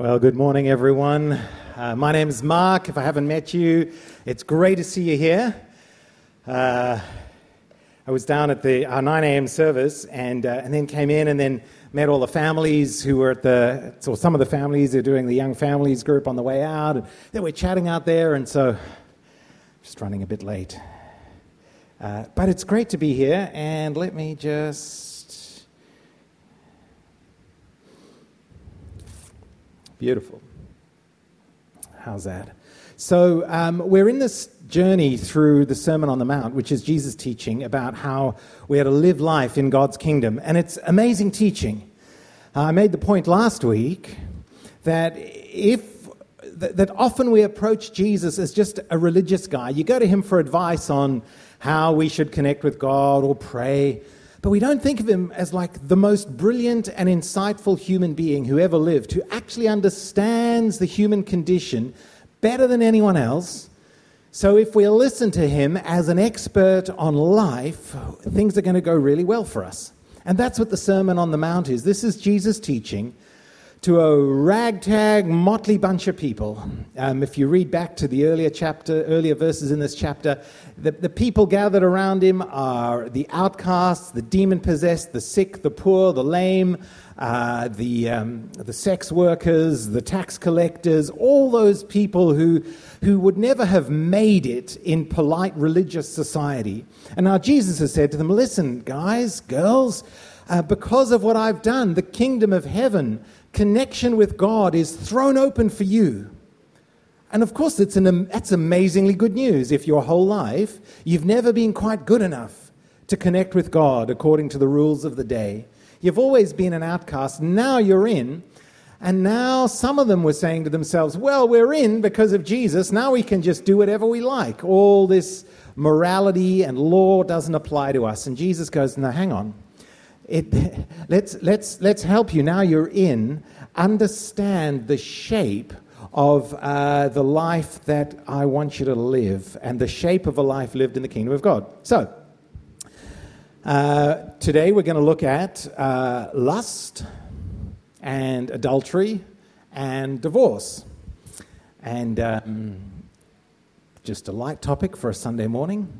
Well, good morning, everyone. Uh, my name is Mark. If I haven't met you, it's great to see you here. Uh, I was down at the our 9 a.m. service and, uh, and then came in and then met all the families who were at the, or some of the families are doing the young families group on the way out. And then we're chatting out there, and so just running a bit late. Uh, but it's great to be here, and let me just Beautiful. How's that? So, um, we're in this journey through the Sermon on the Mount, which is Jesus' teaching about how we are to live life in God's kingdom. And it's amazing teaching. Uh, I made the point last week that if that often we approach Jesus as just a religious guy. You go to him for advice on how we should connect with God or pray. But we don't think of him as like the most brilliant and insightful human being who ever lived, who actually understands the human condition better than anyone else. So if we listen to him as an expert on life, things are going to go really well for us. And that's what the Sermon on the Mount is. This is Jesus teaching to a ragtag, motley bunch of people. Um, if you read back to the earlier chapter, earlier verses in this chapter, the, the people gathered around him are the outcasts, the demon possessed, the sick, the poor, the lame, uh, the, um, the sex workers, the tax collectors, all those people who, who would never have made it in polite religious society. And now Jesus has said to them, Listen, guys, girls, uh, because of what I've done, the kingdom of heaven connection with God is thrown open for you. And of course, it's an, that's amazingly good news. If your whole life you've never been quite good enough to connect with God according to the rules of the day, you've always been an outcast. Now you're in. And now some of them were saying to themselves, well, we're in because of Jesus. Now we can just do whatever we like. All this morality and law doesn't apply to us. And Jesus goes, no, hang on. It, let's, let's, let's help you now you're in, understand the shape of uh, the life that I want you to live and the shape of a life lived in the kingdom of God. So, uh, today we're going to look at uh, lust and adultery and divorce. And um, just a light topic for a Sunday morning.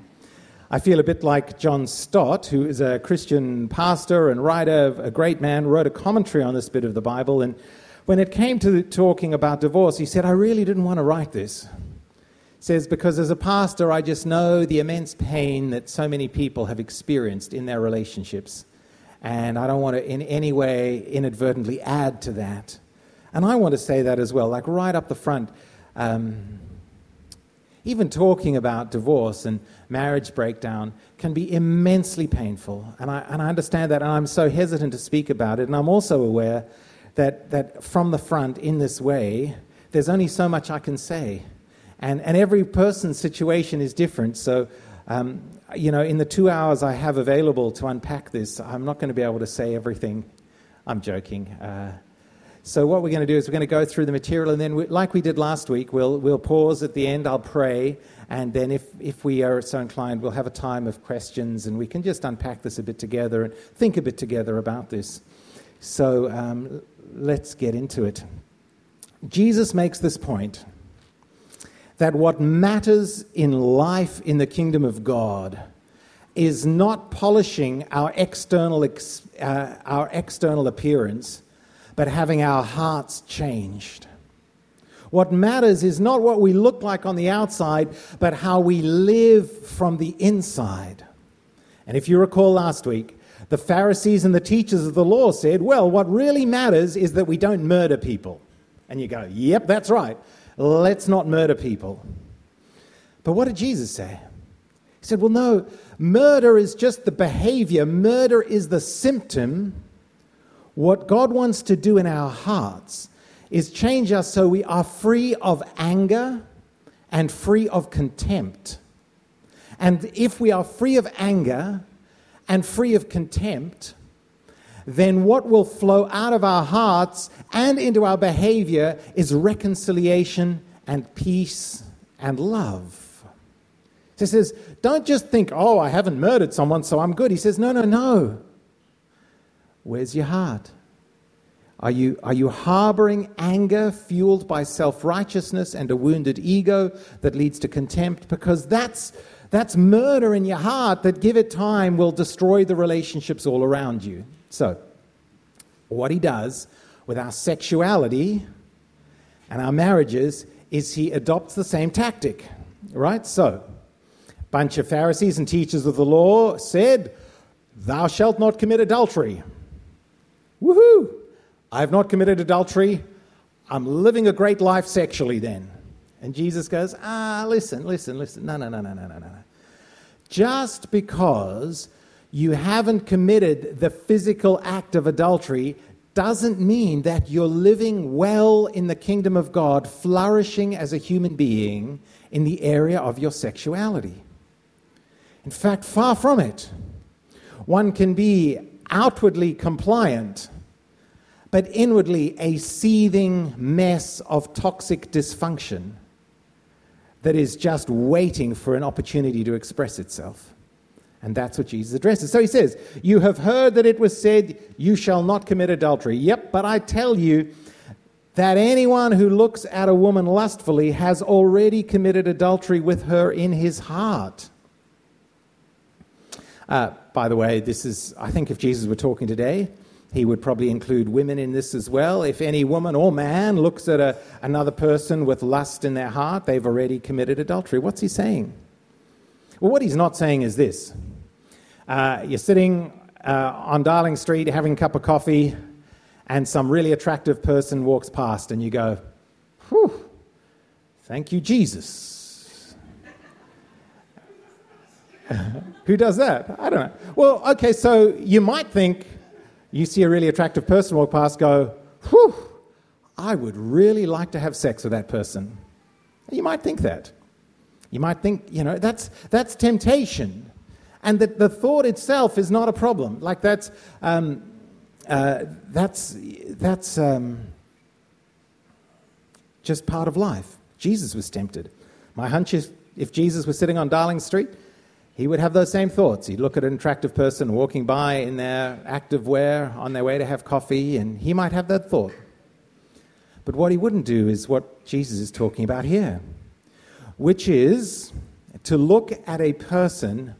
I feel a bit like John Stott, who is a Christian pastor and writer, a great man, wrote a commentary on this bit of the Bible. And when it came to talking about divorce, he said, I really didn't want to write this. Says, because as a pastor, I just know the immense pain that so many people have experienced in their relationships. And I don't want to in any way inadvertently add to that. And I want to say that as well, like right up the front. Um, even talking about divorce and marriage breakdown can be immensely painful. And I, and I understand that, and I'm so hesitant to speak about it. And I'm also aware that, that from the front, in this way, there's only so much I can say. And, and every person's situation is different. So, um, you know, in the two hours I have available to unpack this, I'm not going to be able to say everything. I'm joking. Uh, so, what we're going to do is we're going to go through the material, and then, we, like we did last week, we'll, we'll pause at the end. I'll pray, and then, if, if we are so inclined, we'll have a time of questions, and we can just unpack this a bit together and think a bit together about this. So, um, let's get into it. Jesus makes this point that what matters in life in the kingdom of God is not polishing our external, uh, our external appearance but having our hearts changed. What matters is not what we look like on the outside, but how we live from the inside. And if you recall last week, the Pharisees and the teachers of the law said, well, what really matters is that we don't murder people. And you go, yep, that's right. Let's not murder people. But what did Jesus say? He said, well, no, murder is just the behavior, murder is the symptom what God wants to do in our hearts is change us so we are free of anger and free of contempt. And if we are free of anger and free of contempt, then what will flow out of our hearts and into our behavior is reconciliation and peace and love. He says, don't just think, oh, I haven't murdered someone, so I'm good. He says, no, no, no. Where's your heart? Are you, are you harboring anger fueled by self righteousness and a wounded ego that leads to contempt? Because that's, that's murder in your heart that, give it time, will destroy the relationships all around you. So, what he does with our sexuality and our marriages is he adopts the same tactic, right? So, bunch of Pharisees and teachers of the law said, Thou shalt not commit adultery. Woohoo! I have not committed adultery. I'm living a great life sexually then. And Jesus goes, Ah, listen, listen, listen. No, no, no, no, no, no, no. Just because you haven't committed the physical act of adultery doesn't mean that you're living well in the kingdom of God, flourishing as a human being in the area of your sexuality. In fact, far from it. One can be outwardly compliant, but inwardly a seething mess of toxic dysfunction that is just waiting for an opportunity to express itself. And that's what Jesus addresses. So he says, You have heard that it was said, You shall not commit adultery. Yep, but I tell you that anyone who looks at a woman lustfully has already committed adultery with her in his heart. Uh, by the way, this is, I think if Jesus were talking today, he would probably include women in this as well. If any woman or man looks at a, another person with lust in their heart, they've already committed adultery. What's he saying? Well, what he's not saying is this uh, you're sitting uh, on Darling Street having a cup of coffee, and some really attractive person walks past, and you go, Whew, thank you, Jesus. Who does that? I don't know. Well, okay, so you might think you see a really attractive person walk past, go, Whew, I would really like to have sex with that person. You might think that. You might think, you know, that's, that's temptation. And that the thought itself is not a problem. Like that's, um, uh, that's, that's um, just part of life. Jesus was tempted. My hunch is if Jesus was sitting on Darling Street, he would have those same thoughts. He'd look at an attractive person walking by in their active wear on their way to have coffee, and he might have that thought. But what he wouldn't do is what Jesus is talking about here which is to look at a person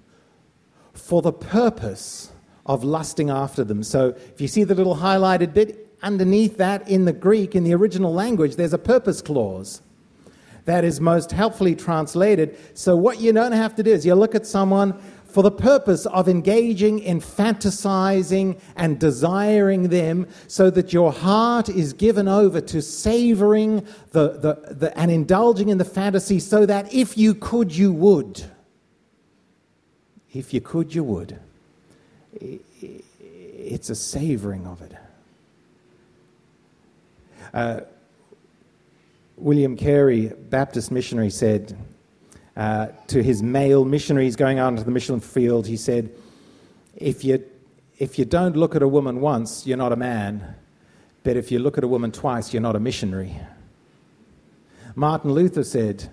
for the purpose of lusting after them. So if you see the little highlighted bit underneath that in the Greek, in the original language, there's a purpose clause that is most helpfully translated. So what you don't have to do is you look at someone for the purpose of engaging in fantasizing and desiring them so that your heart is given over to savoring the, the, the, and indulging in the fantasy so that if you could, you would. If you could, you would. It's a savoring of it. Uh, William Carey, Baptist missionary, said, uh, to his male missionaries going out into the mission field, he said, if you, if you don't look at a woman once, you're not a man. But if you look at a woman twice, you're not a missionary. Martin Luther said,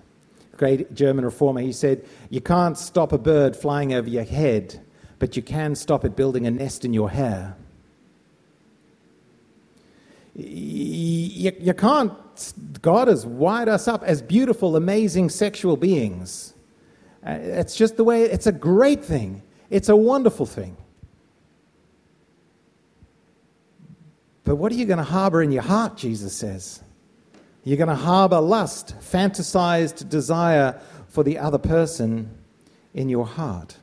great German reformer, he said, You can't stop a bird flying over your head, but you can stop it building a nest in your hair. You, you can't God has wired us up as beautiful, amazing sexual beings. Uh, it's just the way, it's a great thing. It's a wonderful thing. But what are you going to harbor in your heart, Jesus says? You're going to harbor lust, fantasized desire for the other person in your heart.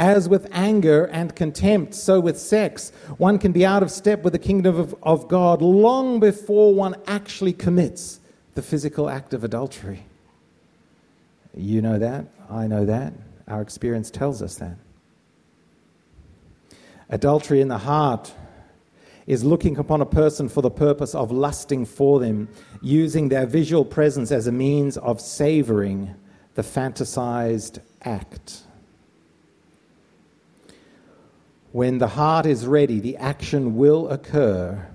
As with anger and contempt, so with sex, one can be out of step with the kingdom of, of God long before one actually commits the physical act of adultery. You know that. I know that. Our experience tells us that. Adultery in the heart is looking upon a person for the purpose of lusting for them, using their visual presence as a means of savoring the fantasized act. When the heart is ready, the action will occur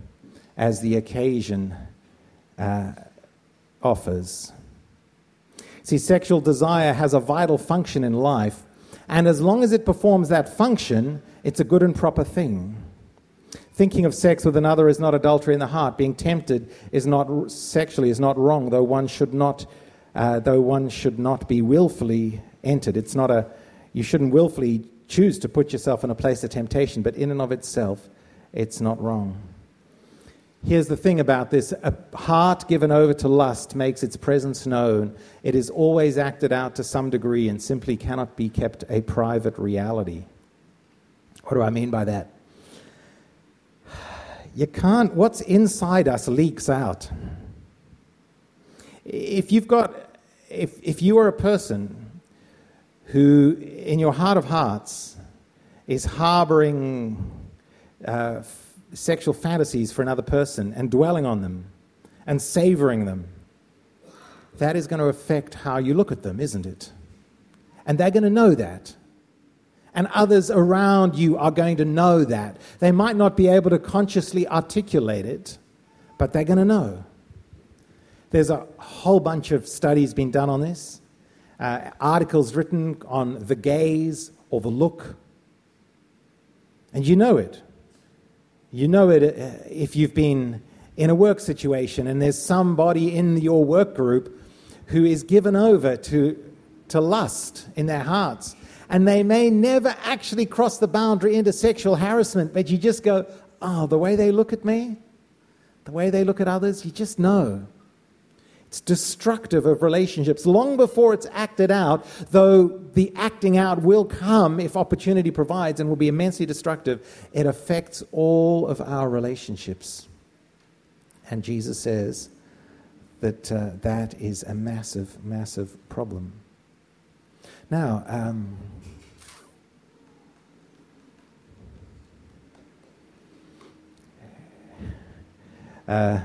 as the occasion uh, offers. See, sexual desire has a vital function in life, and as long as it performs that function, it's a good and proper thing. Thinking of sex with another is not adultery in the heart. Being tempted is not sexually is not wrong, though one should not, uh, though one should not be willfully entered. It's not a, you shouldn't willfully choose to put yourself in a place of temptation, but in and of itself, it's not wrong. Here's the thing about this a heart given over to lust makes its presence known. It is always acted out to some degree and simply cannot be kept a private reality. What do I mean by that? You can't, what's inside us leaks out. If you've got, if, if you are a person who, in your heart of hearts, is harboring uh, sexual fantasies for another person and dwelling on them and savoring them, that is going to affect how you look at them, isn't it? And they're going to know that and others around you are going to know that. They might not be able to consciously articulate it, but they're going to know. There's a whole bunch of studies being done on this, uh, articles written on the gaze or the look. And you know it. You know it uh, if you've been in a work situation and there's somebody in your work group who is given over to, to lust in their hearts and they may never actually cross the boundary into sexual harassment, but you just go, oh, the way they look at me, the way they look at others, you just know. It's destructive of relationships long before it's acted out, though the acting out will come if opportunity provides and will be immensely destructive. It affects all of our relationships. And Jesus says that uh, that is a massive, massive problem. Now, um, uh,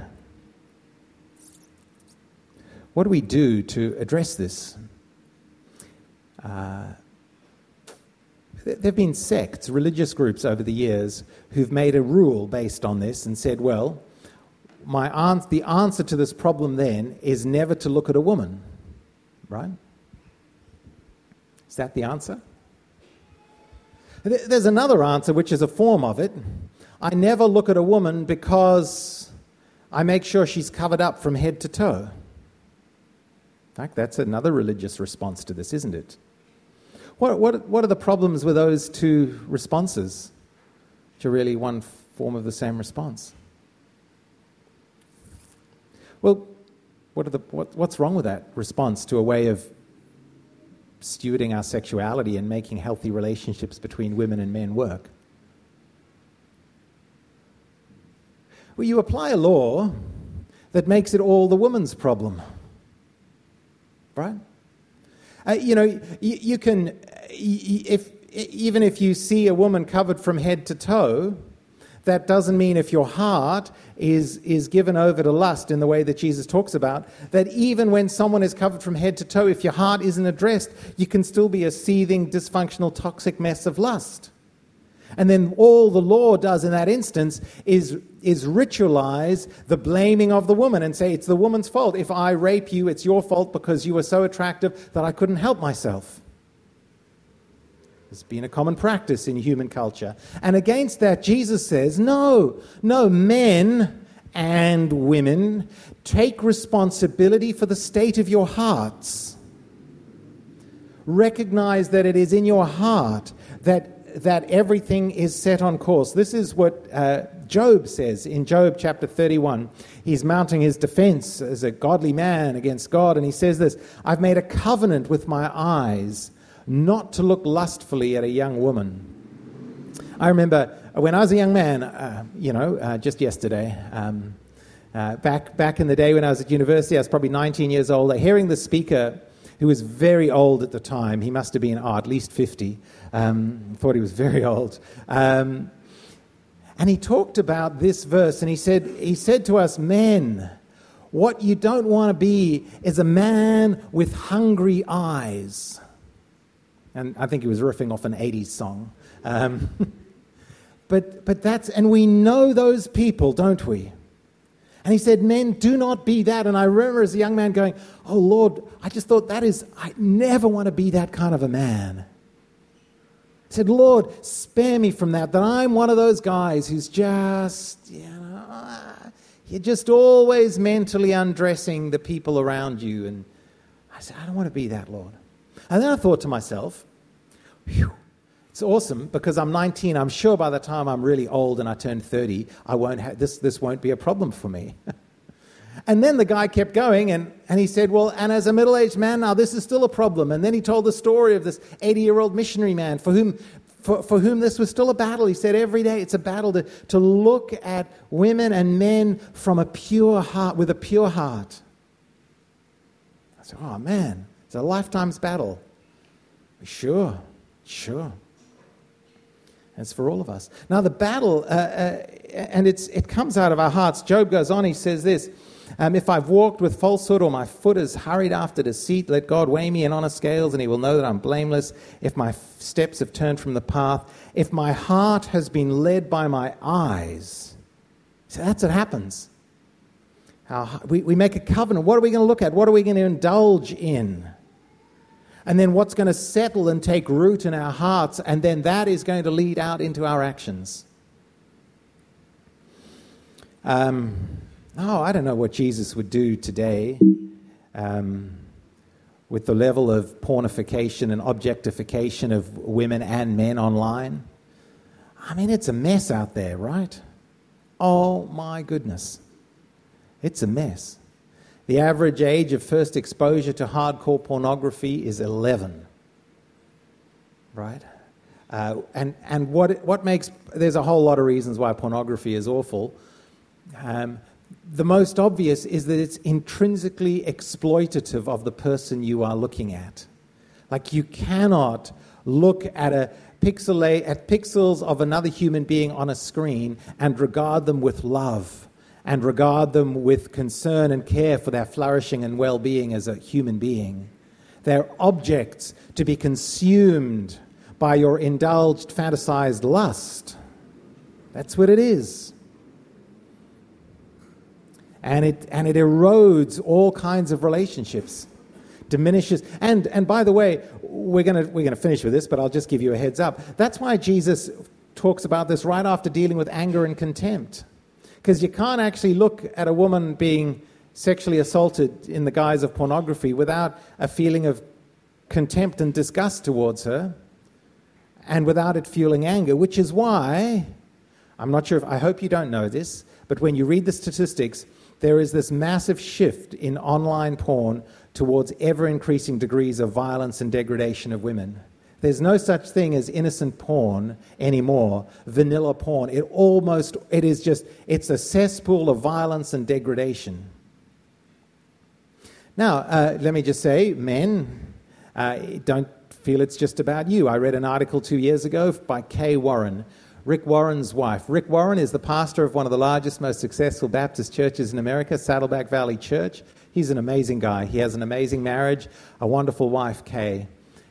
what do we do to address this? Uh, there have been sects, religious groups over the years who've made a rule based on this and said, well, my the answer to this problem then is never to look at a woman, right? Is that the answer? There's another answer, which is a form of it. I never look at a woman because I make sure she's covered up from head to toe. That's another religious response to this, isn't it? What, what, what are the problems with those two responses, to really one form of the same response? Well, what are the, what, what's wrong with that response to a way of stewarding our sexuality and making healthy relationships between women and men work. Well, you apply a law that makes it all the woman's problem. Right? Uh, you know, you, you can, if, even if you see a woman covered from head to toe, that doesn't mean if your heart is, is given over to lust in the way that Jesus talks about, that even when someone is covered from head to toe, if your heart isn't addressed, you can still be a seething, dysfunctional, toxic mess of lust. And then all the law does in that instance is, is ritualize the blaming of the woman and say, it's the woman's fault. If I rape you, it's your fault because you were so attractive that I couldn't help myself. It's been a common practice in human culture. And against that, Jesus says, no, no, men and women, take responsibility for the state of your hearts. Recognize that it is in your heart that, that everything is set on course. This is what uh, Job says in Job chapter 31. He's mounting his defense as a godly man against God, and he says this I've made a covenant with my eyes not to look lustfully at a young woman. I remember when I was a young man, uh, you know, uh, just yesterday, um, uh, back, back in the day when I was at university, I was probably 19 years old, hearing the speaker, who was very old at the time, he must have been oh, at least 50, um, thought he was very old. Um, and he talked about this verse, and he said, he said to us, Men, what you don't want to be is a man with hungry eyes. And I think he was riffing off an 80s song. Um, but, but that's, and we know those people, don't we? And he said, Men, do not be that. And I remember as a young man going, Oh Lord, I just thought that is, I never want to be that kind of a man. Said, Lord, spare me from that, that I'm one of those guys who's just, you know, ah, you're just always mentally undressing the people around you. And I said, I don't want to be that, Lord. And then I thought to myself, whew, it's awesome because I'm 19. I'm sure by the time I'm really old and I turn 30, I won't ha- this, this won't be a problem for me. And then the guy kept going and, and he said, Well, and as a middle aged man now, this is still a problem. And then he told the story of this 80 year old missionary man for whom, for, for whom this was still a battle. He said, Every day it's a battle to, to look at women and men from a pure heart, with a pure heart. I said, Oh man, it's a lifetime's battle. Sure, sure. It's for all of us. Now, the battle, uh, uh, and it's, it comes out of our hearts. Job goes on, he says this um, if I've walked with falsehood or my foot has hurried after deceit, let God weigh me in honest scales and he will know that I'm blameless. If my steps have turned from the path, if my heart has been led by my eyes. So that's what happens. How, we, we make a covenant. What are we going to look at? What are we going to indulge in? And then what's going to settle and take root in our hearts, and then that is going to lead out into our actions. Um, oh, I don't know what Jesus would do today um, with the level of pornification and objectification of women and men online. I mean, it's a mess out there, right? Oh my goodness. It's a mess. The average age of first exposure to hardcore pornography is 11. Right? Uh, and and what, what makes, there's a whole lot of reasons why pornography is awful. Um, the most obvious is that it's intrinsically exploitative of the person you are looking at. Like you cannot look at a pixelate at pixels of another human being on a screen and regard them with love and regard them with concern and care for their flourishing and well-being as a human being. They're objects to be consumed by your indulged fantasized lust. That's what it is and it, and it erodes all kinds of relationships diminishes. And and by the way we're going to we're going to finish with this but i'll just give you a heads up. That's why jesus talks about this right after dealing with anger and contempt. Because you can't actually look at a woman being sexually assaulted in the guise of pornography without a feeling of contempt and disgust towards her and without it fueling anger which is why i'm not sure if i hope you don't know this but when you read the statistics there is this massive shift in online porn towards ever increasing degrees of violence and degradation of women. There's no such thing as innocent porn anymore, vanilla porn. It almost, it is just, it's a cesspool of violence and degradation. Now, uh, let me just say, men, uh, don't feel it's just about you. I read an article two years ago by Kay Warren Rick Warren's wife. Rick Warren is the pastor of one of the largest, most successful Baptist churches in America, Saddleback Valley Church. He's an amazing guy. He has an amazing marriage, a wonderful wife, Kay.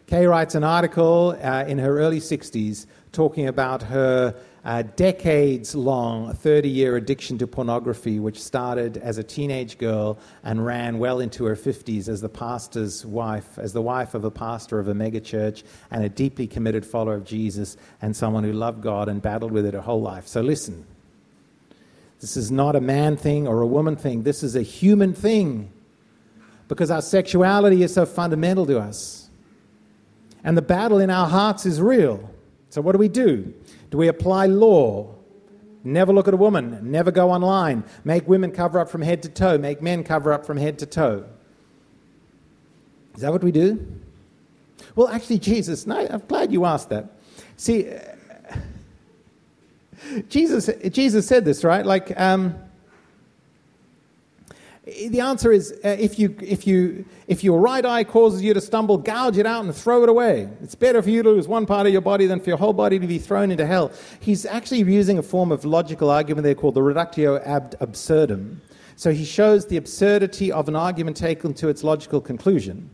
Kay writes an article uh, in her early 60s talking about her a decades long 30 year addiction to pornography, which started as a teenage girl and ran well into her 50s as the pastor's wife, as the wife of a pastor of a megachurch and a deeply committed follower of Jesus and someone who loved God and battled with it her whole life. So listen. This is not a man thing or a woman thing. This is a human thing because our sexuality is so fundamental to us. And the battle in our hearts is real. So, what do we do? Do we apply law? Never look at a woman, never go online, make women cover up from head to toe, make men cover up from head to toe. Is that what we do? Well, actually, Jesus, no, I'm glad you asked that. See, Jesus, Jesus said this, right? Like, um, the answer is uh, if, you, if, you, if your right eye causes you to stumble, gouge it out and throw it away. It's better for you to lose one part of your body than for your whole body to be thrown into hell. He's actually using a form of logical argument there called the reductio ad absurdum. So he shows the absurdity of an argument taken to its logical conclusion.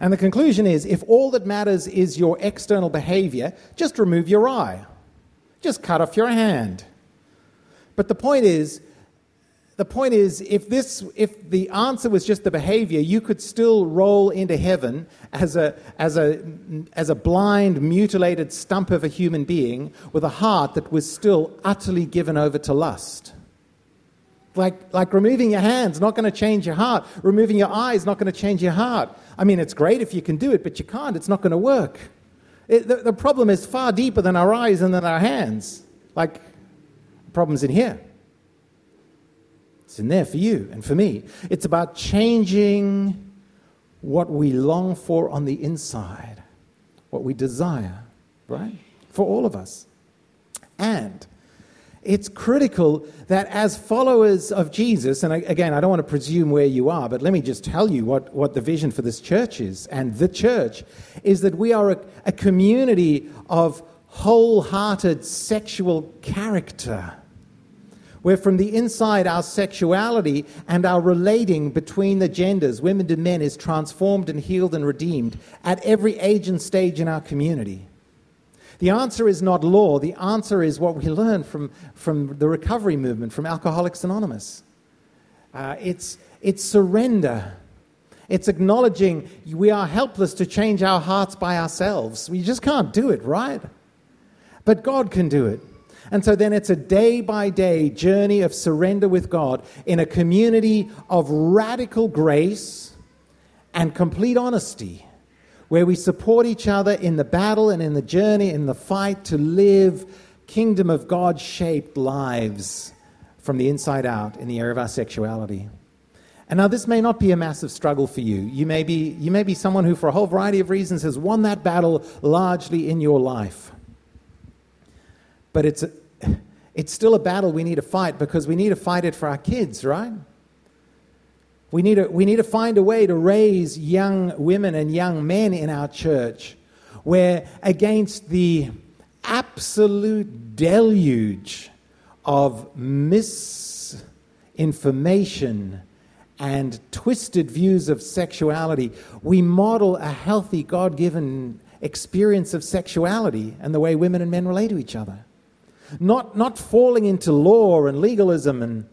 And the conclusion is if all that matters is your external behavior, just remove your eye, just cut off your hand. But the point is, the point is, if, this, if the answer was just the behavior, you could still roll into heaven as a, as, a, as a blind, mutilated stump of a human being with a heart that was still utterly given over to lust. Like, like removing your hands not going to change your heart. Removing your eyes not going to change your heart. I mean, it's great if you can do it, but you can't. It's not going to work. It, the, the problem is far deeper than our eyes and than our hands. Like, problems in here. It's in there for you and for me. It's about changing what we long for on the inside, what we desire, right? For all of us. And it's critical that as followers of Jesus, and again, I don't want to presume where you are, but let me just tell you what, what the vision for this church is. And the church is that we are a, a community of wholehearted sexual character where from the inside our sexuality and our relating between the genders, women to men, is transformed and healed and redeemed at every age and stage in our community. The answer is not law, the answer is what we learn from, from the recovery movement, from Alcoholics Anonymous. Uh, it's, it's surrender. It's acknowledging we are helpless to change our hearts by ourselves. We just can't do it, right? But God can do it. And so then it's a day by day journey of surrender with God in a community of radical grace and complete honesty, where we support each other in the battle and in the journey, in the fight to live kingdom of God shaped lives from the inside out in the area of our sexuality. And now, this may not be a massive struggle for you. You may, be, you may be someone who, for a whole variety of reasons, has won that battle largely in your life. But it's, it's still a battle we need to fight because we need to fight it for our kids, right? We need, to, we need to find a way to raise young women and young men in our church where, against the absolute deluge of misinformation and twisted views of sexuality, we model a healthy, God given experience of sexuality and the way women and men relate to each other. Not, not falling into law and legalism, and,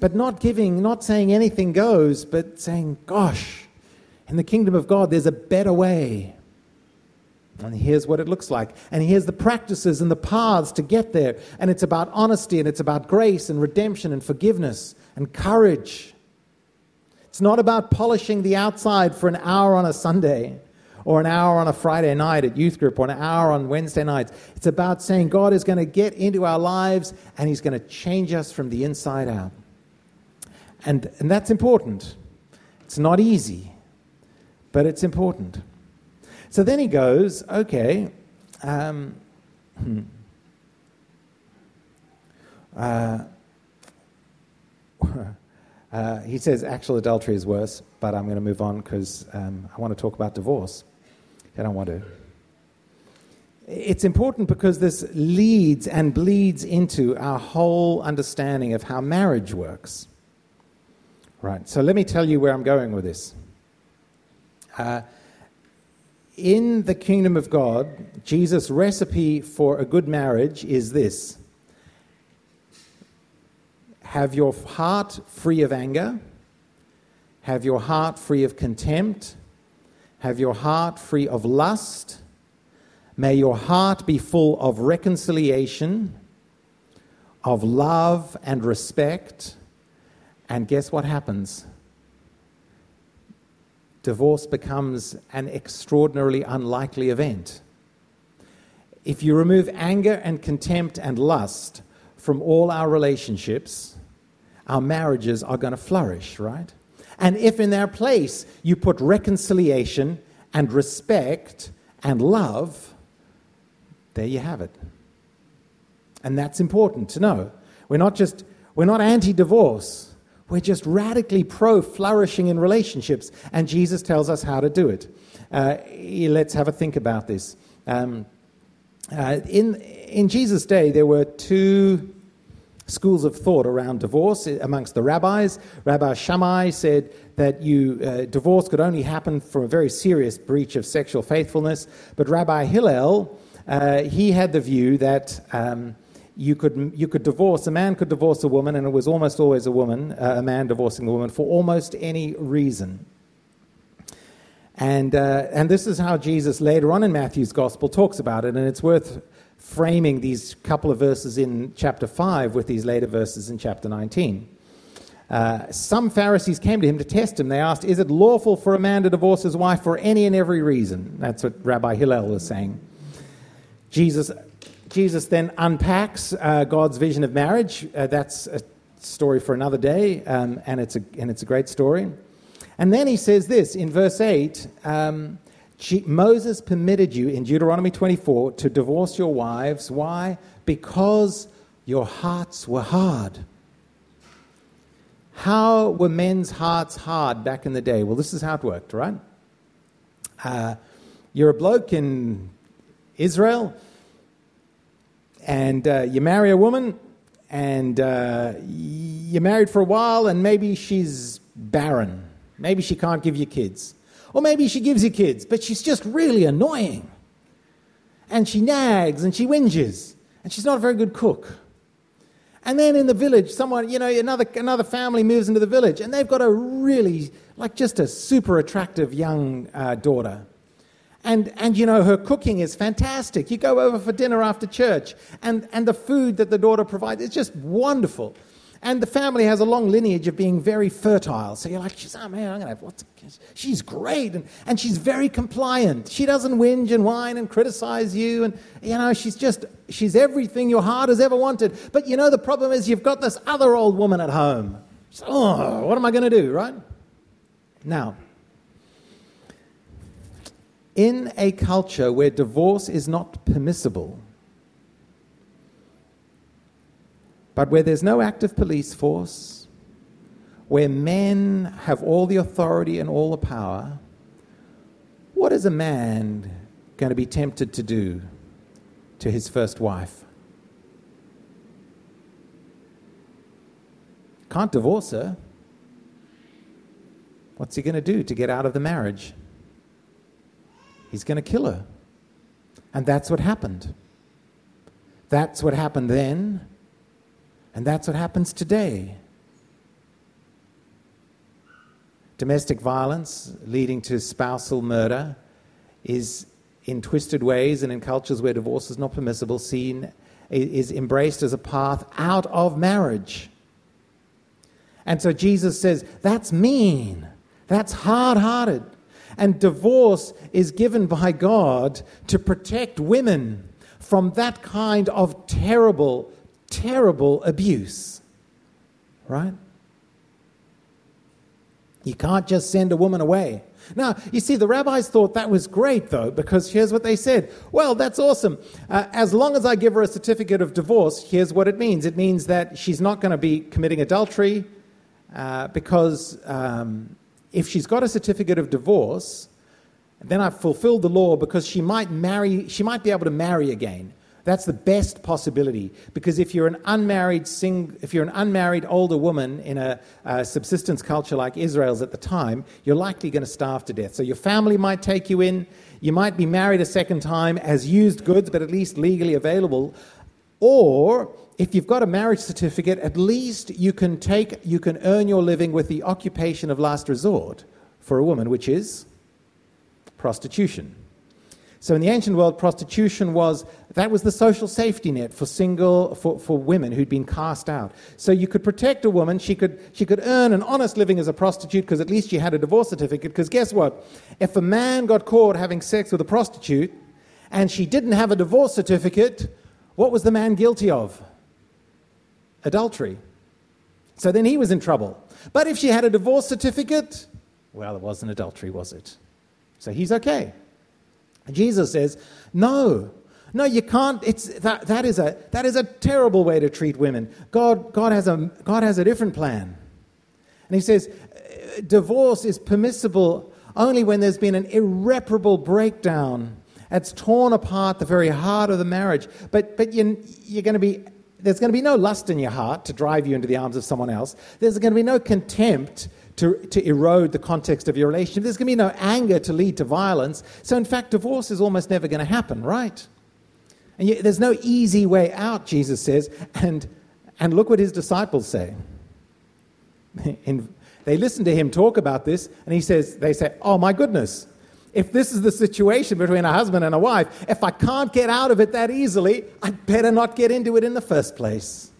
but not giving, not saying anything goes, but saying, gosh, in the kingdom of God, there's a better way. And here's what it looks like. And here's the practices and the paths to get there. And it's about honesty and it's about grace and redemption and forgiveness and courage. It's not about polishing the outside for an hour on a Sunday or an hour on a Friday night at youth group or an hour on Wednesday nights. It's about saying God is going to get into our lives and He's going to change us from the inside out. And, and that's important. It's not easy, but it's important. So then he goes, okay, um, hmm, uh, uh, he says actual adultery is worse, but I'm going to move on because um, I want to talk about divorce. I don't want to. It's important because this leads and bleeds into our whole understanding of how marriage works. Right, so let me tell you where I'm going with this. Uh, in the kingdom of God, Jesus' recipe for a good marriage is this have your heart free of anger, have your heart free of contempt, have your heart free of lust. May your heart be full of reconciliation, of love and respect. And guess what happens? Divorce becomes an extraordinarily unlikely event. If you remove anger and contempt and lust from all our relationships, our marriages are going to flourish, right? And if in their place you put reconciliation and respect and love, there you have it. And that's important to know. We're not just we're not anti-divorce. We're just radically pro flourishing in relationships, and Jesus tells us how to do it. Uh, let's have a think about this. Um, uh, in in Jesus' day, there were two schools of thought around divorce amongst the rabbis. Rabbi Shammai said that you, uh, divorce could only happen from a very serious breach of sexual faithfulness. But Rabbi Hillel, uh, he had the view that um, you could, you could divorce, a man could divorce a woman, and it was almost always a woman, uh, a man divorcing a woman, for almost any reason. And, uh, and this is how Jesus later on in Matthew's gospel talks about it, and it's worth framing these couple of verses in chapter 5 with these later verses in chapter 19. Uh, some Pharisees came to him to test him. They asked, Is it lawful for a man to divorce his wife for any and every reason? That's what Rabbi Hillel was saying. Jesus, Jesus then unpacks uh, God's vision of marriage. Uh, that's a story for another day, um, and, it's a, and it's a great story. And then he says this in verse 8 um, Moses permitted you in Deuteronomy 24 to divorce your wives. Why? Because your hearts were hard. How were men's hearts hard back in the day? Well, this is how it worked, right? Uh, you're a bloke in Israel, and uh, you marry a woman, and uh, you're married for a while, and maybe she's barren. Maybe she can't give you kids. Or maybe she gives you kids, but she's just really annoying. And she nags and she whinges, and she's not a very good cook. And then in the village, someone, you know, another, another family moves into the village and they've got a really, like just a super attractive young uh, daughter. And, and, you know, her cooking is fantastic. You go over for dinner after church, and, and the food that the daughter provides is just wonderful. And the family has a long lineage of being very fertile. So you're like, she's, oh man, I'm going to have what's, she's great. And, and she's very compliant. She doesn't whinge and whine and criticize you. And, you know, she's just, she's everything your heart has ever wanted. But you know, the problem is you've got this other old woman at home. So, oh, what am I going to do, right? Now, in a culture where divorce is not permissible, But where there's no active police force, where men have all the authority and all the power, what is a man going to be tempted to do to his first wife? Can't divorce her. What's he going to do to get out of the marriage? He's going to kill her. And that's what happened. That's what happened then. And that's what happens today. Domestic violence leading to spousal murder is, in twisted ways and in cultures where divorce is not permissible, seen is embraced as a path out of marriage. And so Jesus says, that's mean. That's hard hearted. And divorce is given by God to protect women from that kind of terrible terrible abuse. Right? You can't just send a woman away. Now, you see, the rabbis thought that was great, though, because here's what they said. Well, that's awesome. Uh, as long as I give her a certificate of divorce, here's what it means it means that she's not going to be committing adultery, uh, because um, if she's got a certificate of divorce, then I've fulfilled the law because she might marry, she might be able to marry again. That's the best possibility because if you're an unmarried sing, if you're an unmarried older woman in a, a subsistence culture like Israel's at the time, you're likely going to starve to death. So your family might take you in. You might be married a second time as used goods, but at least legally available. Or if you've got a marriage certificate, at least you can take you can earn your living with the occupation of last resort for a woman, which is prostitution. So in the ancient world, prostitution was that was the social safety net for single for, for women who'd been cast out. So you could protect a woman, she could she could earn an honest living as a prostitute because at least she had a divorce certificate. Because guess what? If a man got caught having sex with a prostitute and she didn't have a divorce certificate, what was the man guilty of? Adultery. So then he was in trouble. But if she had a divorce certificate, well, it wasn't adultery, was it? So he's okay. Jesus says, no, no, you can't. It's, that, that, is a, that is a terrible way to treat women. God, God, has a, God has a different plan. And he says, uh, divorce is permissible only when there's been an irreparable breakdown. It's torn apart the very heart of the marriage. But, but you, you're going to be, there's going to be no lust in your heart to drive you into the arms of someone else. There's going to be no contempt to, to erode the context of your relationship. There's going to be no anger to lead to violence. So, in fact, divorce is almost never going to happen, right? And you, there's no easy way out, Jesus says. And, and look what his disciples say. In, they listen to him talk about this, and he says, they say, Oh my goodness, if this is the situation between a husband and a wife, if I can't get out of it that easily, I'd better not get into it in the first place.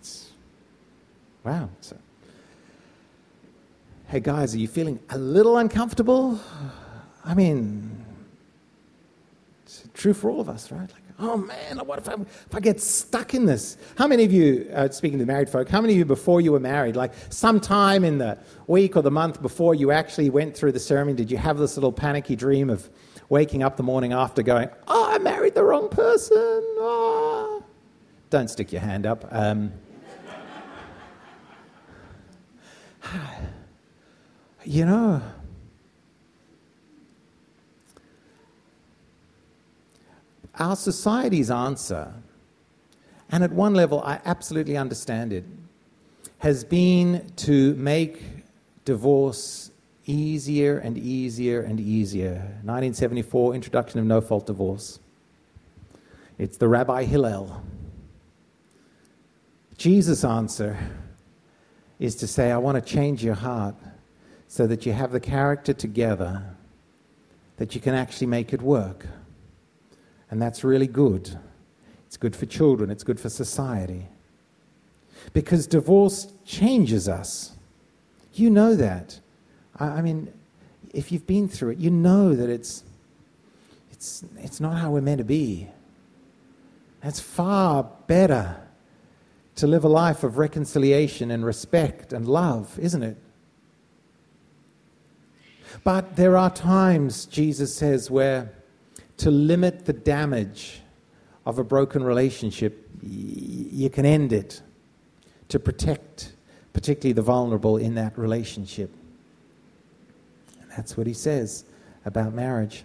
It's, wow. So, hey guys, are you feeling a little uncomfortable? I mean, it's true for all of us, right? Like, oh man, what if I, if I get stuck in this? How many of you, uh, speaking to married folk, how many of you before you were married, like sometime in the week or the month before you actually went through the ceremony, did you have this little panicky dream of waking up the morning after going, oh, I married the wrong person? Oh. Don't stick your hand up. Um, you know, our society's answer, and at one level I absolutely understand it, has been to make divorce easier and easier and easier. 1974, introduction of no fault divorce. It's the Rabbi Hillel. Jesus' answer is to say, I want to change your heart so that you have the character together, that you can actually make it work. And that's really good. It's good for children, it's good for society. Because divorce changes us. You know that. I, I mean, if you've been through it, you know that it's, it's, it's not how we're meant to be. It's far better to live a life of reconciliation and respect and love, isn't it? But there are times, Jesus says, where to limit the damage of a broken relationship, you can end it to protect, particularly the vulnerable in that relationship. And that's what he says about marriage.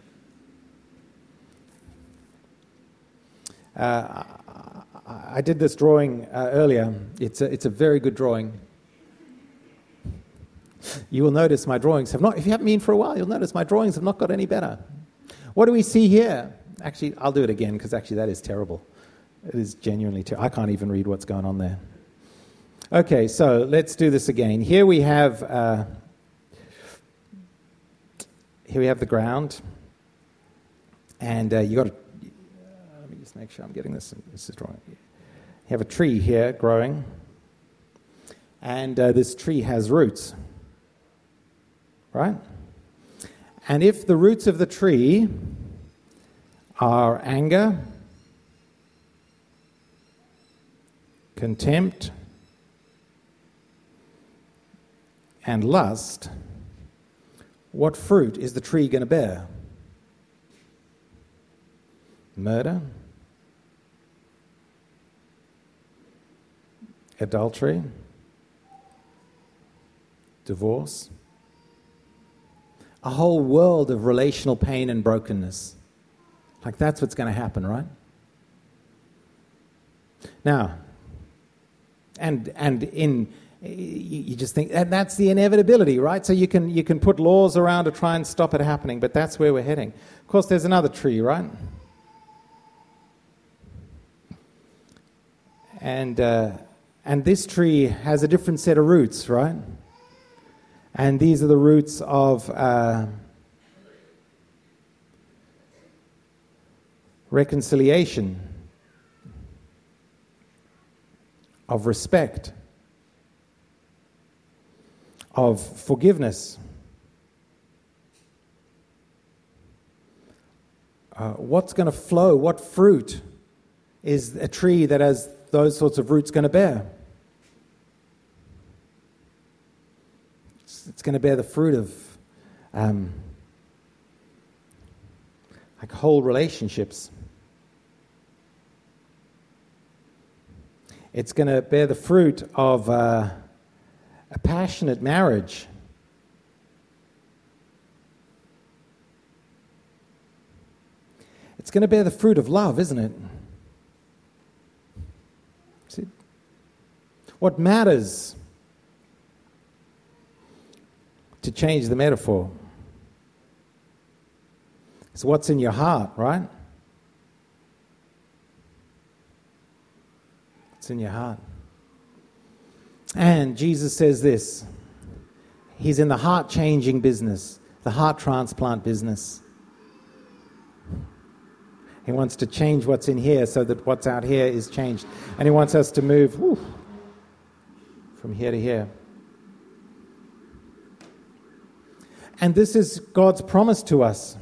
Uh, I did this drawing uh, earlier. It's a, it's a very good drawing. You will notice my drawings have not, if you haven't been for a while, you'll notice my drawings have not got any better. What do we see here? Actually, I'll do it again because actually that is terrible. It is genuinely terrible. I can't even read what's going on there. Okay, so let's do this again. Here we have uh, here we have the ground, and uh, you got to. Uh, let me just make sure I'm getting this. This is drawing. You have a tree here growing, and uh, this tree has roots, right? And if the roots of the tree are anger, contempt, and lust, what fruit is the tree going to bear? Murder, adultery, divorce, a whole world of relational pain and brokenness. Like that's what's going to happen, right? Now, and and in you just think and that's the inevitability, right? So you can you can put laws around to try and stop it happening, but that's where we're heading. Of course, there's another tree, right? And uh, and this tree has a different set of roots, right? And these are the roots of uh, reconciliation, of respect, of forgiveness. Uh, what's going to flow? What fruit is a tree that has those sorts of roots going to bear? It's going to bear the fruit of um, like whole relationships. It's going to bear the fruit of uh, a passionate marriage. It's going to bear the fruit of love, isn't it? See? What matters to change the metaphor. It's what's in your heart, right? It's in your heart. And Jesus says this He's in the heart changing business, the heart transplant business. He wants to change what's in here so that what's out here is changed. And He wants us to move from here to here. And this is God's promise to us.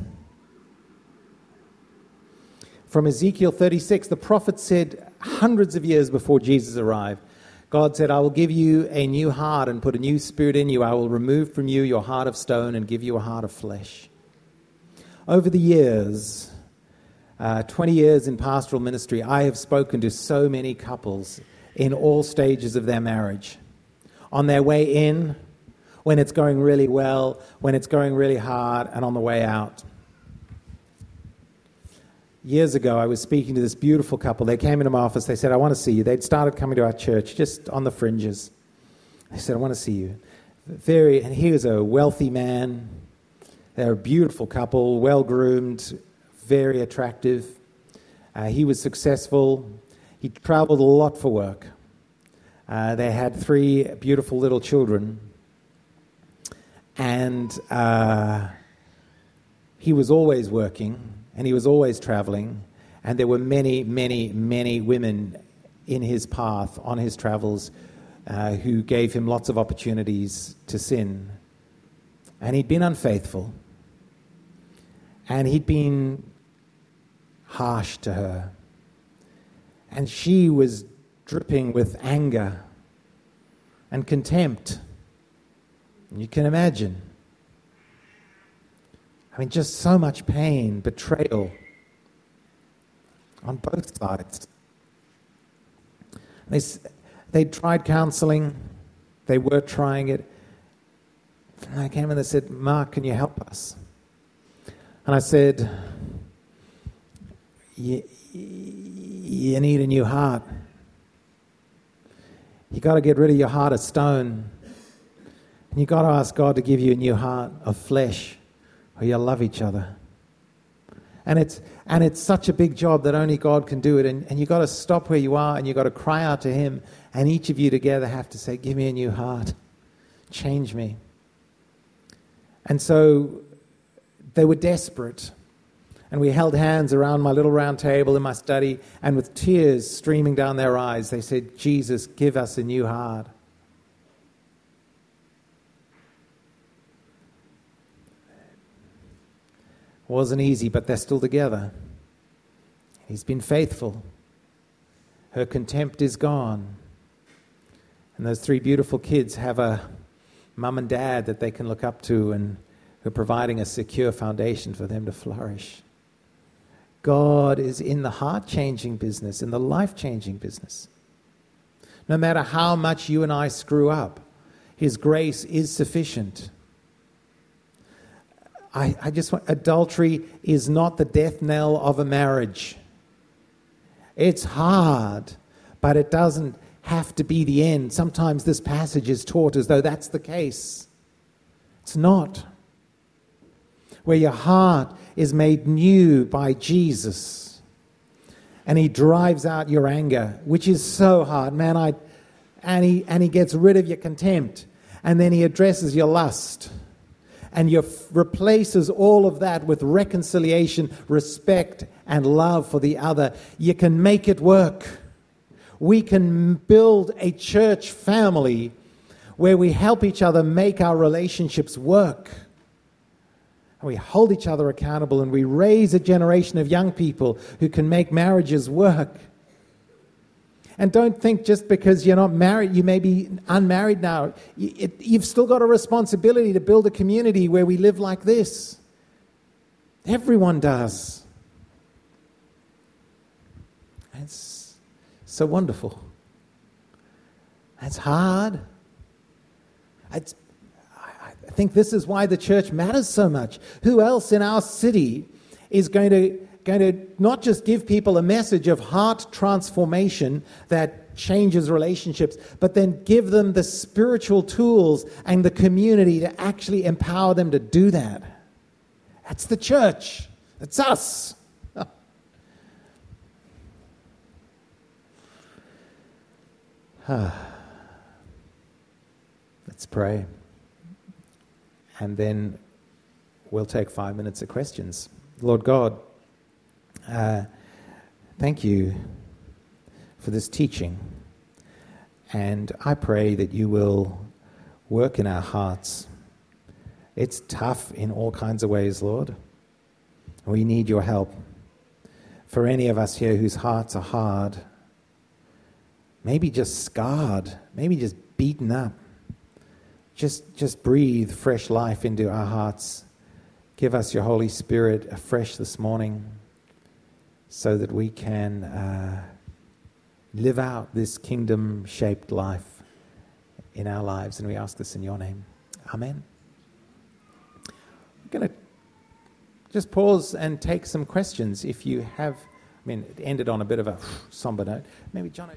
From Ezekiel 36, the prophet said hundreds of years before Jesus arrived, God said, I will give you a new heart and put a new spirit in you. I will remove from you your heart of stone and give you a heart of flesh. Over the years, uh, 20 years in pastoral ministry, I have spoken to so many couples in all stages of their marriage. On their way in, when it's going really well, when it's going really hard, and on the way out. Years ago, I was speaking to this beautiful couple. They came into my office. They said, I want to see you. They'd started coming to our church just on the fringes. They said, I want to see you. Very, and he was a wealthy man. They're a beautiful couple, well groomed, very attractive. Uh, he was successful. He traveled a lot for work. Uh, they had three beautiful little children. And uh, he was always working and he was always traveling. And there were many, many, many women in his path on his travels uh, who gave him lots of opportunities to sin. And he'd been unfaithful. And he'd been harsh to her. And she was dripping with anger and contempt. You can imagine. I mean, just so much pain, betrayal on both sides. They, they tried counseling, they were trying it. And I came and they said, Mark, can you help us? And I said, you need a new heart. You got to get rid of your heart of stone. And you got to ask God to give you a new heart of flesh where you'll love each other. And it's, and it's such a big job that only God can do it. And, and you've got to stop where you are and you've got to cry out to Him. And each of you together have to say, Give me a new heart. Change me. And so they were desperate. And we held hands around my little round table in my study, and with tears streaming down their eyes, they said, Jesus, give us a new heart. Wasn't easy, but they're still together. He's been faithful. Her contempt is gone. And those three beautiful kids have a mum and dad that they can look up to and who are providing a secure foundation for them to flourish. God is in the heart changing business, in the life changing business. No matter how much you and I screw up, His grace is sufficient. I, I just want, adultery is not the death knell of a marriage. It's hard, but it doesn't have to be the end. Sometimes this passage is taught as though that's the case. It's not where your heart is made new by Jesus. And he drives out your anger, which is so hard. Man, I and he and he gets rid of your contempt. And then he addresses your lust. And he replaces all of that with reconciliation, respect, and love for the other. You can make it work. We can build a church family where we help each other make our relationships work and we hold each other accountable and we raise a generation of young people who can make marriages work. And don't think just because you're not married, you may be unmarried now, you've still got a responsibility to build a community where we live like this. Everyone does. It's so wonderful. It's hard. It's I think this is why the church matters so much. Who else in our city is going to, going to not just give people a message of heart transformation that changes relationships, but then give them the spiritual tools and the community to actually empower them to do that? That's the church. That's us. Let's pray. And then we'll take five minutes of questions. Lord God, uh, thank you for this teaching. And I pray that you will work in our hearts. It's tough in all kinds of ways, Lord. We need your help. For any of us here whose hearts are hard, maybe just scarred, maybe just beaten up, just, just breathe fresh life into our hearts. Give us your Holy Spirit afresh this morning so that we can uh, live out this kingdom shaped life in our lives. And we ask this in your name. Amen. I'm going to just pause and take some questions if you have. I mean, it ended on a bit of a somber note. Maybe, John.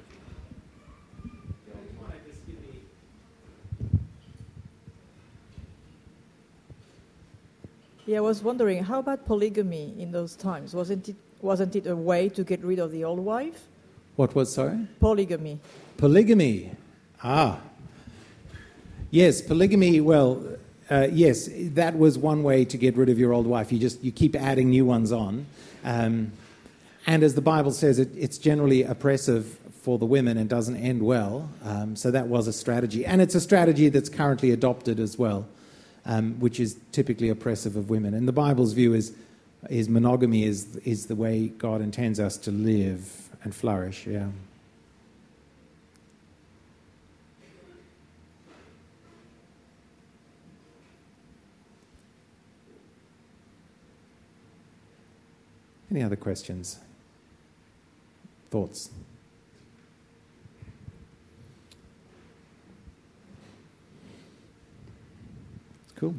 Yeah, I was wondering, how about polygamy in those times? Wasn't it, wasn't it a way to get rid of the old wife? What was, sorry? Polygamy. Polygamy. Ah. Yes, polygamy, well, uh, yes, that was one way to get rid of your old wife. You just you keep adding new ones on. Um, and as the Bible says, it, it's generally oppressive for the women and doesn't end well. Um, so that was a strategy. And it's a strategy that's currently adopted as well um, which is typically oppressive of women. And the Bible's view is, is monogamy is, is the way God intends us to live and flourish. Yeah. Any other questions? Thoughts? Cool.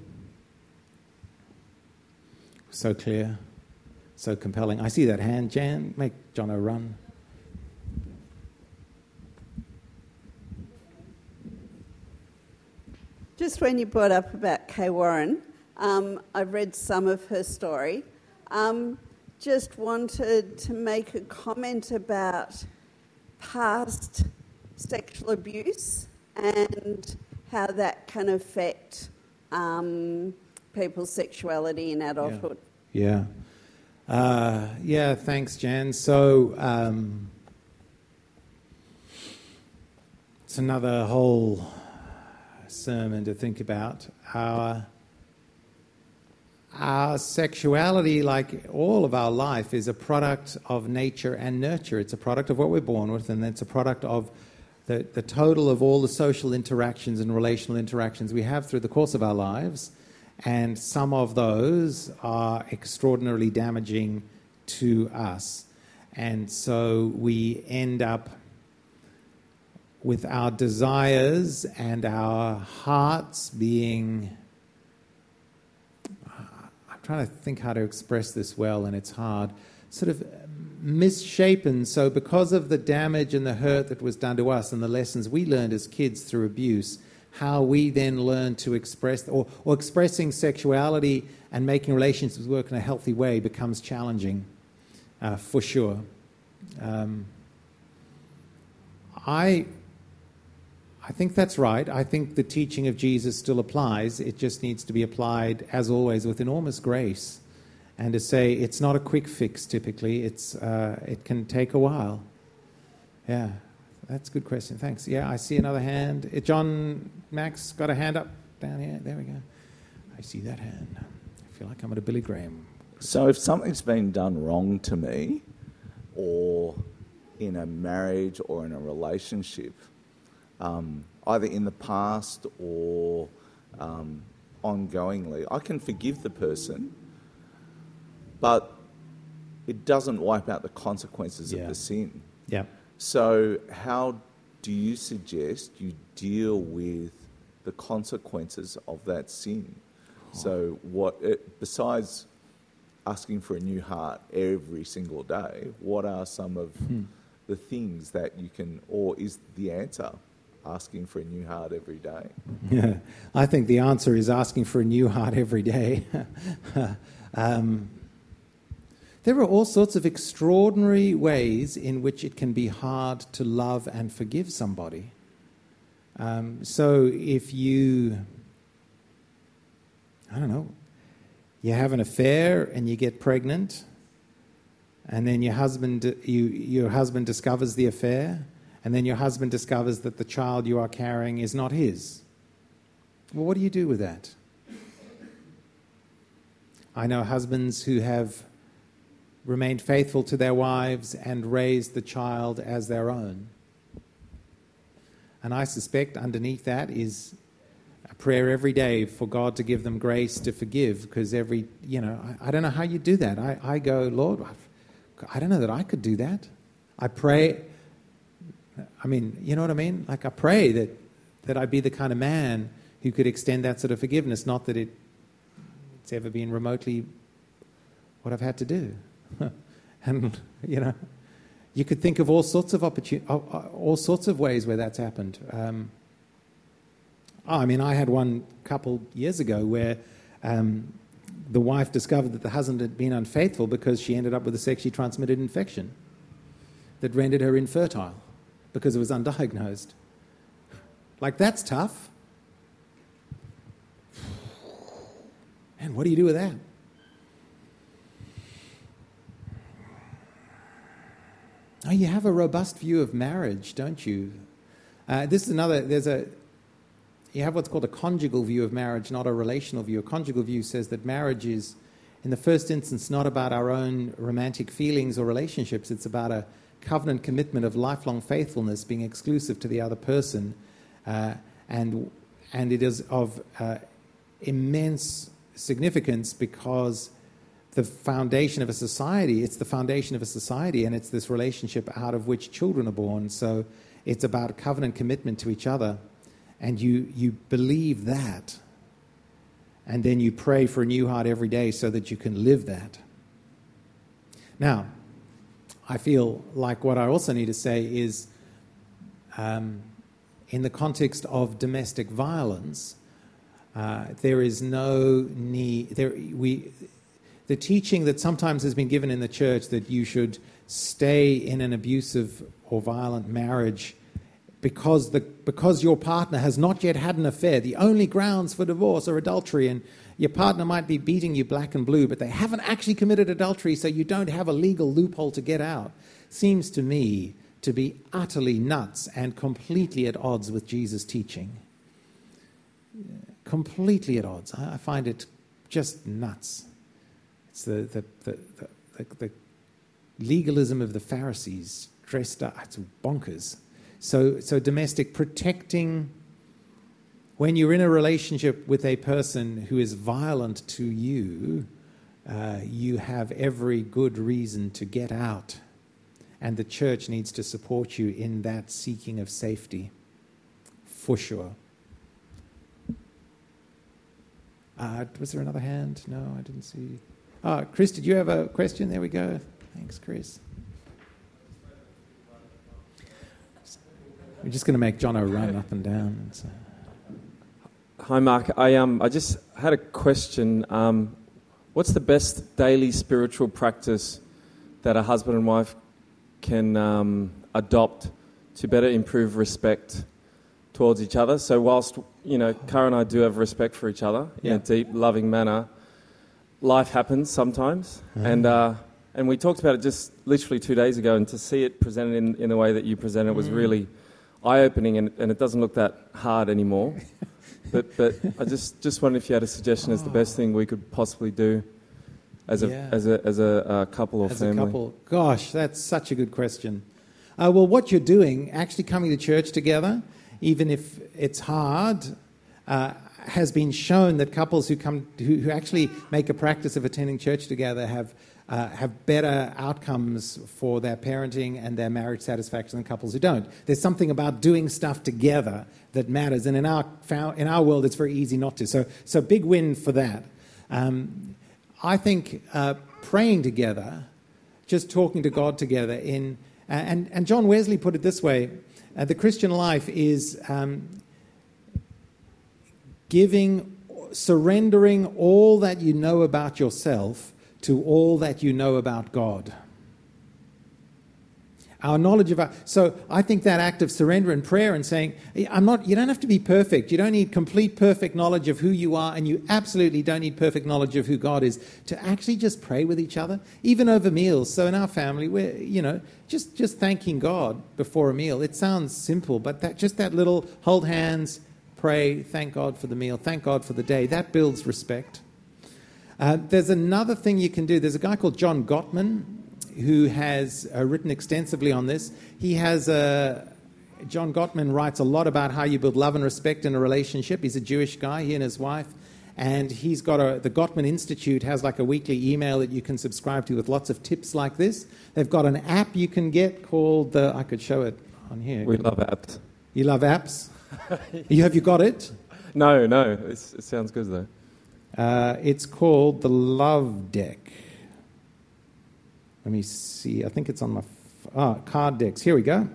So clear, so compelling. I see that hand, Jan. Make John run. Just when you brought up about Kay Warren, um, I've read some of her story. Um, just wanted to make a comment about past sexual abuse and how that can affect um, people's sexuality in adulthood. Yeah. Yeah, uh, yeah thanks, Jan. So um, it's another whole sermon to think about. Our, our sexuality, like all of our life, is a product of nature and nurture. It's a product of what we're born with, and it's a product of the, the total of all the social interactions and relational interactions we have through the course of our lives, and some of those are extraordinarily damaging to us. And so we end up with our desires and our hearts being. I'm trying to think how to express this well, and it's hard. Sort of misshapen. So, because of the damage and the hurt that was done to us and the lessons we learned as kids through abuse, how we then learn to express or, or expressing sexuality and making relationships work in a healthy way becomes challenging uh, for sure. Um, I, I think that's right. I think the teaching of Jesus still applies. It just needs to be applied, as always, with enormous grace and to say it's not a quick fix typically, it's, uh, it can take a while. Yeah, that's a good question. Thanks. Yeah, I see another hand. Uh, John Max got a hand up down here. There we go. I see that hand. I feel like I'm at a Billy Graham. So if something's been done wrong to me, or in a marriage or in a relationship, um, either in the past or um, ongoingly, I can forgive the person but it doesn't wipe out the consequences yeah. of the sin. Yeah. So, how do you suggest you deal with the consequences of that sin? Oh. So, what it, besides asking for a new heart every single day, what are some of hmm. the things that you can, or is the answer asking for a new heart every day? Yeah, I think the answer is asking for a new heart every day. um, there are all sorts of extraordinary ways in which it can be hard to love and forgive somebody. Um, so if you, I don't know, you have an affair and you get pregnant, and then your husband, you, your husband discovers the affair, and then your husband discovers that the child you are carrying is not his. Well, what do you do with that? I know husbands who have remained faithful to their wives and raised the child as their own. And I suspect underneath that is a prayer every day for God to give them grace to forgive, because every, you know, I, I don't know how you do that. I, I go, Lord, I've, I don't know that I could do that. I pray, I mean, you know what I mean? Like, I pray that, that I'd be the kind of man who could extend that sort of forgiveness, not that it, it's ever been remotely what I've had to do. and, you know, you could think of all sorts of opportun- all sorts of ways where that's happened. Um, oh, I mean, I had one couple years ago where um, the wife discovered that the husband had been unfaithful because she ended up with a sexually transmitted infection that rendered her infertile because it was undiagnosed. Like, that's tough. And what do you do with that? Oh, you have a robust view of marriage, don't you? Uh, this is another, there's a, you have what's called a conjugal view of marriage, not a relational view. A conjugal view says that marriage is, in the first instance, not about our own romantic feelings or relationships. It's about a covenant commitment of lifelong faithfulness, being exclusive to the other person. Uh, and, and it is of uh, immense significance because the foundation of a society. It's the foundation of a society, and it's this relationship out of which children are born. So it's about covenant commitment to each other. And you, you believe that. And then you pray for a new heart every day so that you can live that. Now, I feel like what I also need to say is um, in the context of domestic violence, uh, there is no need. There, we, the teaching that sometimes has been given in the church that you should stay in an abusive or violent marriage because, the, because your partner has not yet had an affair. The only grounds for divorce are adultery, and your partner might be beating you black and blue, but they haven't actually committed adultery, so you don't have a legal loophole to get out. Seems to me to be utterly nuts and completely at odds with Jesus' teaching. Completely at odds. I find it just nuts. It's the, the, the, the, the legalism of the Pharisees dressed up. It's bonkers. So, so domestic protecting when you're in a relationship with a person who is violent to you, uh, you have every good reason to get out. And the church needs to support you in that seeking of safety, for sure. Uh, was there another hand? No, I didn't see. Oh, Chris, did you have a question? There we go. Thanks, Chris. We're just going to make Jono run up and down. So. Hi, Mark. I um, I just had a question. Um, what's the best daily spiritual practice that a husband and wife can um, adopt to better improve respect towards each other? So, whilst you know, Kara and I do have respect for each other yeah. in a deep, loving manner life happens sometimes, mm. and uh, and we talked about it just literally two days ago, and to see it presented in, in the way that you presented it was mm. really eye opening, and, and it doesn't look that hard anymore. but but I just just wondered if you had a suggestion oh. as the best thing we could possibly do as a yeah. as a as a uh, couple or as family. A couple. Gosh, that's such a good question. Uh, well, what you're doing, actually coming to church together, even if it's hard. Uh, has been shown that couples who come who, who actually make a practice of attending church together have uh, have better outcomes for their parenting and their marriage satisfaction than couples who don't. There's something about doing stuff together that matters, and in our in our world, it's very easy not to. So, so big win for that. Um, I think uh, praying together, just talking to God together, in and and John Wesley put it this way: uh, the Christian life is um, giving, surrendering all that you know about yourself to all that you know about God. Our knowledge of our. So I think that act of surrender and prayer and saying, I'm not, you don't have to be perfect. You don't need complete perfect knowledge of who you are, and you absolutely don't need perfect knowledge of who God is to actually just pray with each other, even over meals. So in our family, we're, you know, just, just thanking God before a meal. It sounds simple, but that, just that little hold hands, pray, thank God for the meal, thank God for the day, that builds respect. Uh, there's another thing you can do. There's a guy called John Gottman who has uh, written extensively on this. He has a. John Gottman writes a lot about how you build love and respect in a relationship. He's a Jewish guy, he and his wife. And he's got a, the Gottman Institute has like a weekly email that you can subscribe to with lots of tips like this. They've got an app you can get called the, I could show it on here. We love apps. You love apps? you, have you got it? No, no. It's, it sounds good though. Uh, it's called the Love Deck. Let me see. I think it's on my f- ah, card decks. Here we go.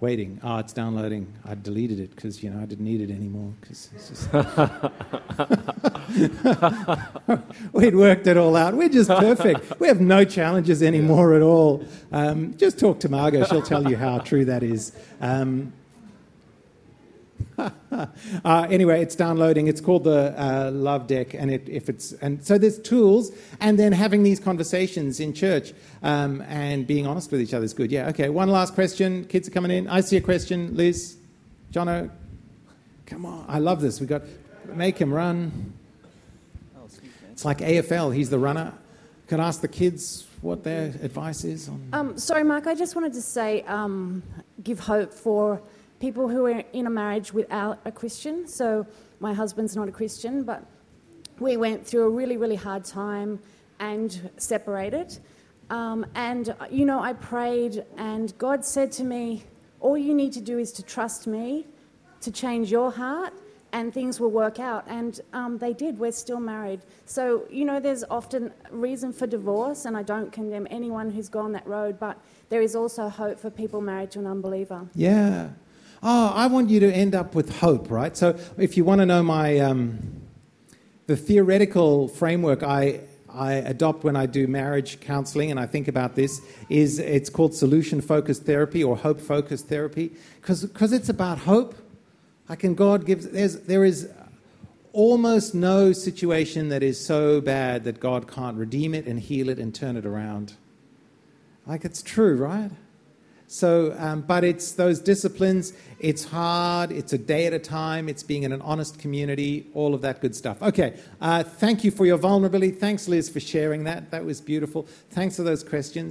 Waiting. Oh, it's downloading. I deleted it because you know I didn't need it anymore. Because it's just... we'd worked it all out. We're just perfect. We have no challenges anymore at all. Um, just talk to Margot. She'll tell you how true that is. Um, uh, anyway, it's downloading. It's called the uh, Love Deck, and it, if it's and so there's tools, and then having these conversations in church um, and being honest with each other is good. Yeah. Okay. One last question. Kids are coming in. I see a question. Liz, Jono, come on. I love this. We got make him run. It's like AFL. He's the runner. Can ask the kids what their advice is on. Um, sorry, Mark. I just wanted to say, um, give hope for people who are in a marriage without a Christian. So my husband's not a Christian, but we went through a really, really hard time and separated. Um, and, you know, I prayed, and God said to me, All you need to do is to trust me to change your heart, and things will work out. And um, they did. We're still married. So, you know, there's often reason for divorce, and I don't condemn anyone who's gone that road, but there is also hope for people married to an unbeliever. Yeah oh, I want you to end up with hope, right? So if you want to know my um, the theoretical framework I I adopt when I do marriage counseling, and I think about this, is it's called solution focused therapy or hope focused therapy, because it's about hope. I can God gives there's there is almost no situation that is so bad that God can't redeem it and heal it and turn it around. Like it's true, right? So, um, but it's those disciplines. It's hard. It's a day at a time. It's being in an honest community. All of that good stuff. Okay. Uh, thank you for your vulnerability. Thanks, Liz, for sharing that. That was beautiful. Thanks for those questions.